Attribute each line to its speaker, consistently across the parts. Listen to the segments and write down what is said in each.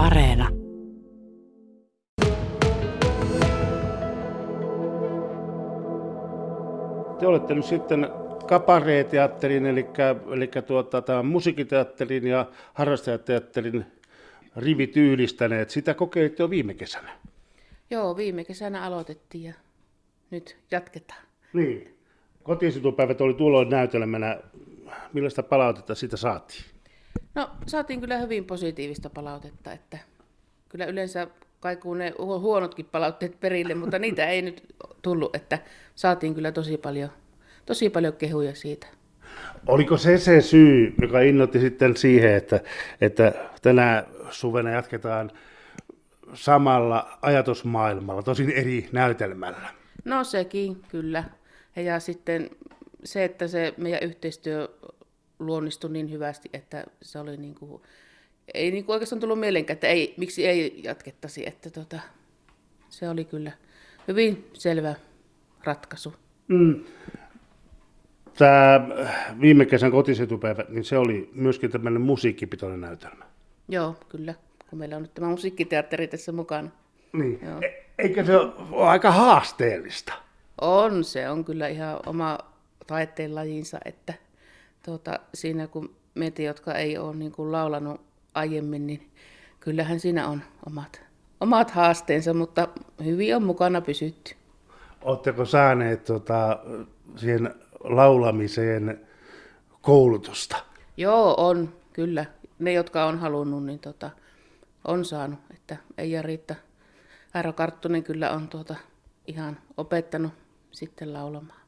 Speaker 1: Areena.
Speaker 2: Te olette nyt sitten kapareeteatterin, eli, eli tuota, tämän musiikiteatterin ja harrastajateatterin rivit yhdistäneet. Sitä kokeilitte jo viime kesänä.
Speaker 3: Joo, viime kesänä aloitettiin ja nyt jatketaan.
Speaker 2: Niin. Kotisitupäivät oli tuolloin näytelmänä. Millaista palautetta siitä saatiin?
Speaker 3: No, saatiin kyllä hyvin positiivista palautetta, että kyllä yleensä kaikuu ne huonotkin palautteet perille, mutta niitä ei nyt tullut, että saatiin kyllä tosi paljon, tosi paljon kehuja siitä.
Speaker 2: Oliko se se syy, joka innoitti sitten siihen, että, että tänä suvena jatketaan samalla ajatusmaailmalla, tosin eri näytelmällä?
Speaker 3: No sekin, kyllä. Ja sitten se, että se meidän yhteistyö luonnistui niin hyvästi, että se oli niin kuin, ei niin kuin oikeastaan tullut mielenkään, että ei, miksi ei jatkettaisi, että tota, se oli kyllä hyvin selvä ratkaisu. Mm.
Speaker 2: Tämä viime kesän kotisetupäivä, niin se oli myöskin tämmöinen musiikkipitoinen näytelmä.
Speaker 3: Joo, kyllä, kun meillä on nyt tämä musiikkiteatteri tässä mukana.
Speaker 2: Niin. Joo. E- eikö se ole aika haasteellista?
Speaker 3: On, se on kyllä ihan oma taiteen lajinsa, että tuota, siinä kun meitä, jotka ei ole niin kuin laulanut aiemmin, niin kyllähän siinä on omat, omat haasteensa, mutta hyvin on mukana pysytty.
Speaker 2: Oletteko saaneet tota, siihen laulamiseen koulutusta?
Speaker 3: Joo, on, kyllä. Ne, jotka on halunnut, niin tota, on saanut. Että Eija Riitta Airo Karttunen kyllä on tuota, ihan opettanut sitten laulamaan.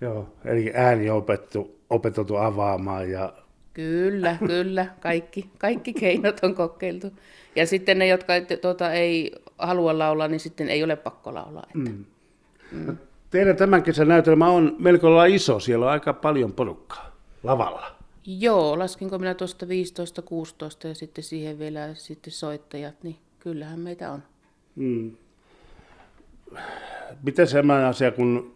Speaker 2: Joo, eli ääni on opettu, opetettu avaamaan ja...
Speaker 3: Kyllä, kyllä. Kaikki, kaikki keinot on kokeiltu. Ja sitten ne, jotka tuota, ei halua laulaa, niin sitten ei ole pakko laulaa. Että... Mm.
Speaker 2: Mm. Teidän tämän kesän näytelmä on melko lailla iso. Siellä on aika paljon porukkaa lavalla.
Speaker 3: Joo, laskinko minä tuosta 15, 16 ja sitten siihen vielä sitten soittajat, niin kyllähän meitä on. Mm.
Speaker 2: Miten semmoinen asia, kun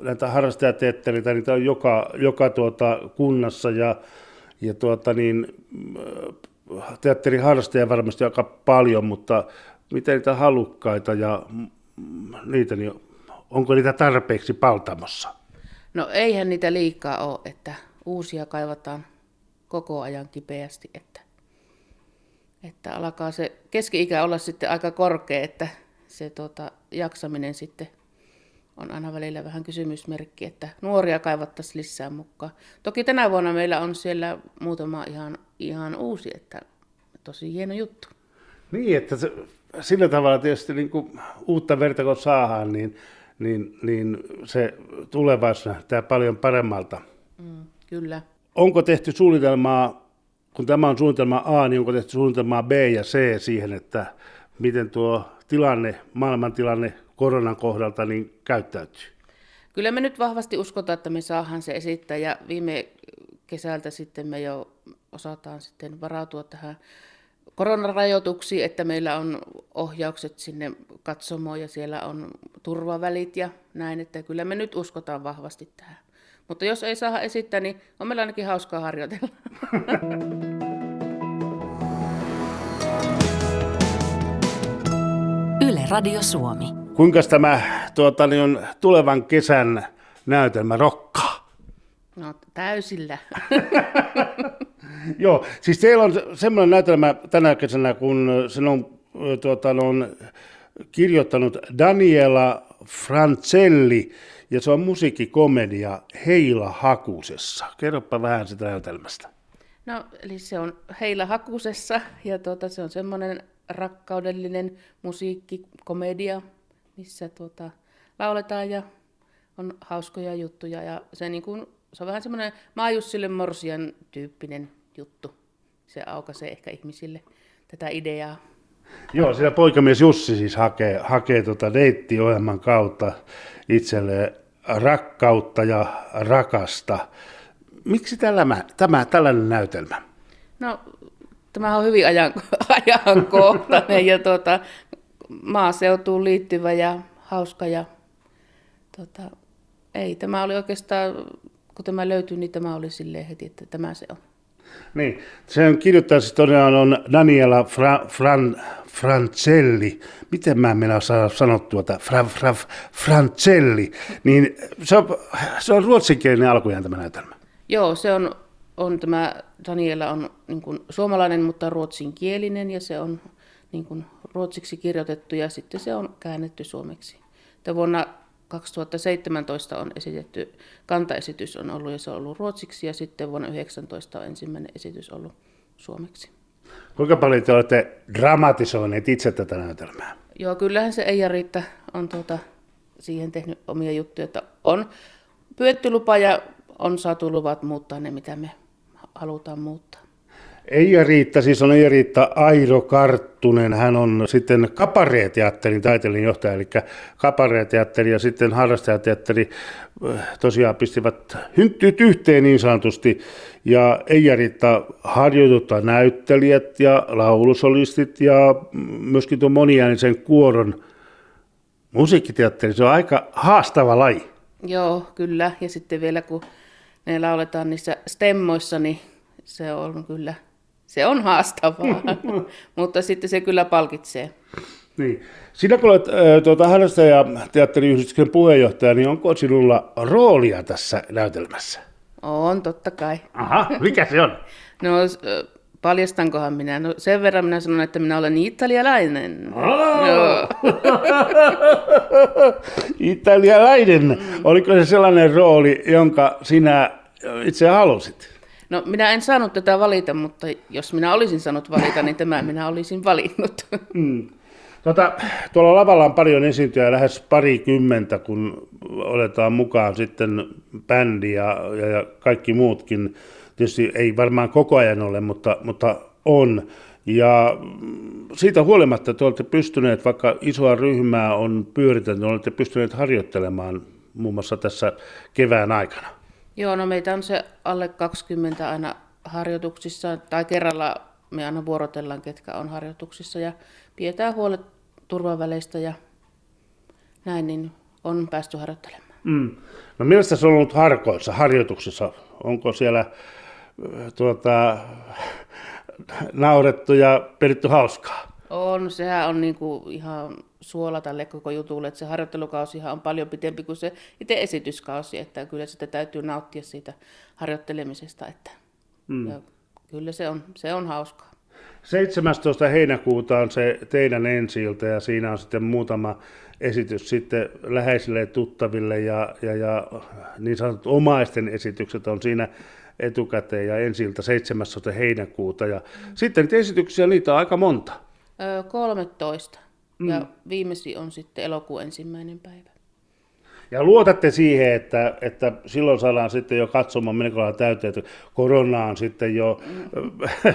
Speaker 2: näitä harrastajateatterita, niitä on joka, joka tuota kunnassa ja, ja tuota niin, teatteriharrastajia varmasti aika paljon, mutta miten niitä halukkaita ja niitä, niin onko niitä tarpeeksi paltamossa?
Speaker 3: No eihän niitä liikaa ole, että uusia kaivataan koko ajan kipeästi, että, että alkaa se keski-ikä olla sitten aika korkea, että se tuota, jaksaminen sitten on aina välillä vähän kysymysmerkki, että nuoria kaivattaisiin lisää mukaan. Toki tänä vuonna meillä on siellä muutama ihan, ihan uusi, että tosi hieno juttu.
Speaker 2: Niin, että se, sillä tavalla tietysti niin kuin uutta verta kun saadaan, niin, niin, niin se tulevaisuus näyttää paljon paremmalta.
Speaker 3: Mm, kyllä.
Speaker 2: Onko tehty suunnitelmaa, kun tämä on suunnitelma A, niin onko tehty suunnitelmaa B ja C siihen, että miten tuo tilanne, maailmantilanne koronan kohdalta niin käyttäytyy?
Speaker 3: Kyllä me nyt vahvasti uskotaan, että me saadaan se esittää ja viime kesältä sitten me jo osataan sitten varautua tähän koronarajoituksiin, että meillä on ohjaukset sinne katsomoon ja siellä on turvavälit ja näin, että kyllä me nyt uskotaan vahvasti tähän. Mutta jos ei saa esittää, niin on meillä ainakin hauskaa harjoitella.
Speaker 1: Yle Radio Suomi.
Speaker 2: Kuinka tämä tuota, niin on tulevan kesän näytelmä rokkaa?
Speaker 3: No täysillä.
Speaker 2: Joo, siis teillä on semmoinen näytelmä tänä kesänä, kun sen on, tuota, on kirjoittanut Daniela Francelli, ja se on musiikkikomedia Heila Hakusessa. Kerropa vähän sitä näytelmästä.
Speaker 3: No, eli se on Heila Hakusessa, ja tuota, se on semmoinen rakkaudellinen musiikkikomedia, missä tuota, lauletaan ja on hauskoja juttuja. Ja se, niin kuin, se on vähän semmoinen Maajussille Morsian tyyppinen juttu. Se aukaisee ehkä ihmisille tätä ideaa.
Speaker 2: Joo, siellä poikamies Jussi siis hakee, hakee tuota deittiohjelman kautta itselleen rakkautta ja rakasta. Miksi tällä, tämä tällainen näytelmä?
Speaker 3: No, tämä on hyvin ajan, ajankohtainen ja tuota, maaseutuun liittyvä ja hauska. Ja, tuota, ei, tämä oli oikeastaan, kun tämä löytyi, niin tämä oli silleen heti, että tämä se on.
Speaker 2: Niin, sen kirjoittaja siis todella on Daniela Fra, Fran, Francelli. Miten mä en mennä saa sanoa tuota Fra, Fra, Francelli? Niin se on, se on ruotsinkielinen alkujaan tämä näytelmä.
Speaker 3: Joo, se on, on tämä, Daniela on niin kuin suomalainen, mutta ruotsinkielinen ja se on niin kuin ruotsiksi kirjoitettu ja sitten se on käännetty suomeksi. Että vuonna 2017 on esitetty, kantaesitys on ollut ja se on ollut ruotsiksi ja sitten vuonna 2019 on ensimmäinen esitys ollut suomeksi.
Speaker 2: Kuinka paljon te olette dramatisoineet itse tätä näytelmää?
Speaker 3: Joo, kyllähän se Eija Riitta on tuota, siihen tehnyt omia juttuja, että on pyydetty lupa ja on saatu luvat muuttaa ne, mitä me halutaan muuttaa.
Speaker 2: Eija Riitta, siis on Eija Riitta Airo Karttunen. Hän on sitten kapareeteatterin taiteellinen johtaja, eli kapareeteatteri ja sitten harrastajateatteri tosiaan pistivät hynttyt yhteen niin sanotusti. Ja Eija Riitta harjoituttaa näyttelijät ja laulusolistit ja myöskin tuon moniäänisen kuoron musiikkiteatteri. Se on aika haastava laji.
Speaker 3: Joo, kyllä. Ja sitten vielä kun ne lauletaan niissä stemmoissa, niin se on kyllä – se on haastavaa, mutta sitten se kyllä palkitsee.
Speaker 2: Niin. Sinä kun olet äh, tuota, ja teatteriyhdistyksen puheenjohtaja, niin onko sinulla roolia tässä näytelmässä?
Speaker 3: On, totta kai.
Speaker 2: Aha, mikä se on?
Speaker 3: no, paljastankohan minä? No, sen verran minä sanon, että minä olen italialainen.
Speaker 2: Italialainen. Mm. Oliko se sellainen rooli, jonka sinä itse halusit?
Speaker 3: No minä en saanut tätä valita, mutta jos minä olisin saanut valita, niin tämä minä olisin valinnut.
Speaker 2: Mm. Tota, tuolla lavalla on paljon esiintyjä, lähes parikymmentä, kun oletaan mukaan sitten bändi ja, ja, kaikki muutkin. Tietysti ei varmaan koko ajan ole, mutta, mutta on. Ja siitä huolimatta te olette pystyneet, vaikka isoa ryhmää on pyöritelty, olette pystyneet harjoittelemaan muun muassa tässä kevään aikana.
Speaker 3: Joo, no meitä on se alle 20 aina harjoituksissa, tai kerralla me aina vuorotellaan, ketkä on harjoituksissa, ja pidetään huolet turvaväleistä ja näin, niin on päästy harjoittelemaan.
Speaker 2: Mm. No millaista se on ollut harkoissa, harjoituksissa? Onko siellä tuota, naurettu ja peritty hauskaa?
Speaker 3: On, sehän on niinku ihan suola tälle koko jutulle, että se harjoittelukausi on paljon pitempi kuin se itse esityskausi, että kyllä sitä täytyy nauttia siitä harjoittelemisesta, että mm. ja kyllä se on, se on hauskaa.
Speaker 2: 17. heinäkuuta on se teidän ensi ja siinä on sitten muutama esitys sitten läheisille tuttaville ja, ja, ja niin sanotut omaisten esitykset on siinä etukäteen ja ensi 17. heinäkuuta. Ja mm. sitten niitä esityksiä, niitä on aika monta.
Speaker 3: Öö, 13. Mm. Ja viimeisin on sitten elokuun ensimmäinen päivä.
Speaker 2: Ja luotatte siihen, että, että silloin saadaan sitten jo katsomaan melko täyteen, että korona on sitten jo mm.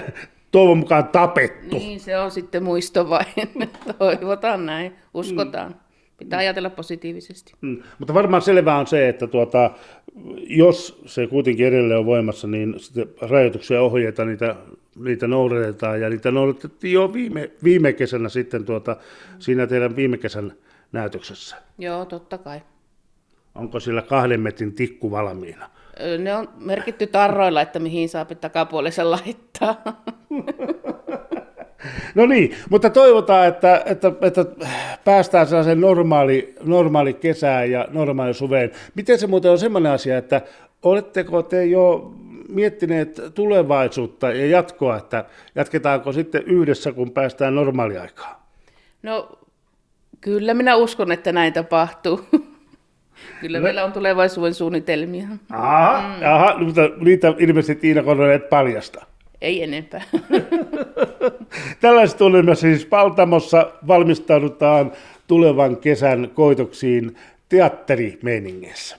Speaker 2: toivon mukaan tapettu.
Speaker 3: Niin, se on sitten muisto vain. Toivotaan näin, uskotaan. Mm. Pitää ajatella positiivisesti.
Speaker 2: Mm. Mutta varmaan selvää on se, että tuota, jos se kuitenkin edelleen on voimassa, niin rajoituksia ohjeita, niitä niitä noudatetaan ja niitä noudatettiin jo viime, viime kesänä sitten tuota, siinä teidän viime kesän näytöksessä.
Speaker 3: Joo, totta kai.
Speaker 2: Onko sillä kahden metrin tikku valmiina?
Speaker 3: Ne on merkitty tarroilla, että mihin saa takapuolessa laittaa.
Speaker 2: No niin, mutta toivotaan, että, että, että päästään sellaiseen normaali, normaali kesään ja normaali suveen. Miten se muuten on semmoinen asia, että oletteko te jo miettineet tulevaisuutta ja jatkoa, että jatketaanko sitten yhdessä, kun päästään normaaliaikaan?
Speaker 3: No kyllä minä uskon, että näin tapahtuu. Kyllä no. meillä on tulevaisuuden suunnitelmia.
Speaker 2: Aha, mm. aha mutta niitä ilmeisesti Tiina Kononen et paljasta.
Speaker 3: Ei enempää.
Speaker 2: Tällaiset olemme siis Paltamossa valmistaudutaan tulevan kesän koitoksiin teatterimeiningeissä.